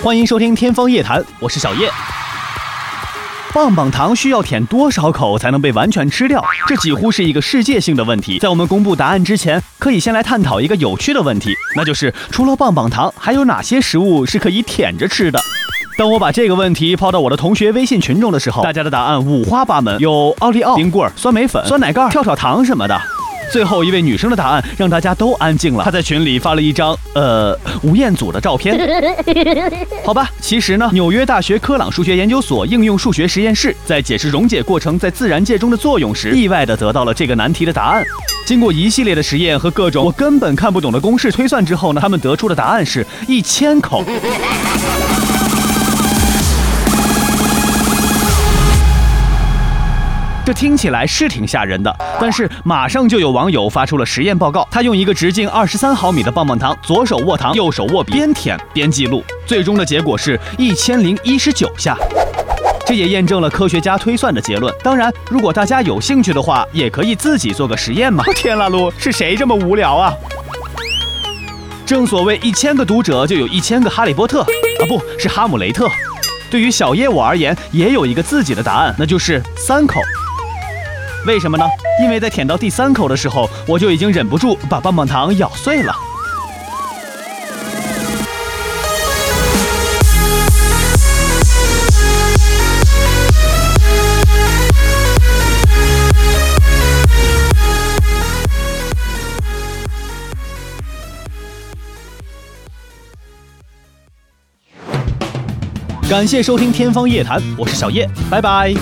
欢迎收听《天方夜谭》，我是小叶。棒棒糖需要舔多少口才能被完全吃掉？这几乎是一个世界性的问题。在我们公布答案之前，可以先来探讨一个有趣的问题，那就是除了棒棒糖，还有哪些食物是可以舔着吃的？当我把这个问题抛到我的同学微信群中的时候，大家的答案五花八门，有奥利奥、冰棍、酸梅粉、酸奶盖、跳跳糖什么的。最后一位女生的答案让大家都安静了。她在群里发了一张呃吴彦祖的照片。好吧，其实呢，纽约大学科朗数学研究所应用数学实验室在解释溶解过程在自然界中的作用时，意外的得到了这个难题的答案。经过一系列的实验和各种我根本看不懂的公式推算之后呢，他们得出的答案是一千口。这听起来是挺吓人的，但是马上就有网友发出了实验报告。他用一个直径二十三毫米的棒棒糖，左手握糖，右手握笔，边舔边记录。最终的结果是一千零一十九下。这也验证了科学家推算的结论。当然，如果大家有兴趣的话，也可以自己做个实验嘛。天啦噜，是谁这么无聊啊？正所谓一千个读者就有一千个哈利波特啊，不是哈姆雷特。对于小叶我而言，也有一个自己的答案，那就是三口。为什么呢？因为在舔到第三口的时候，我就已经忍不住把棒棒糖咬碎了。感谢收听《天方夜谭》，我是小叶，拜拜。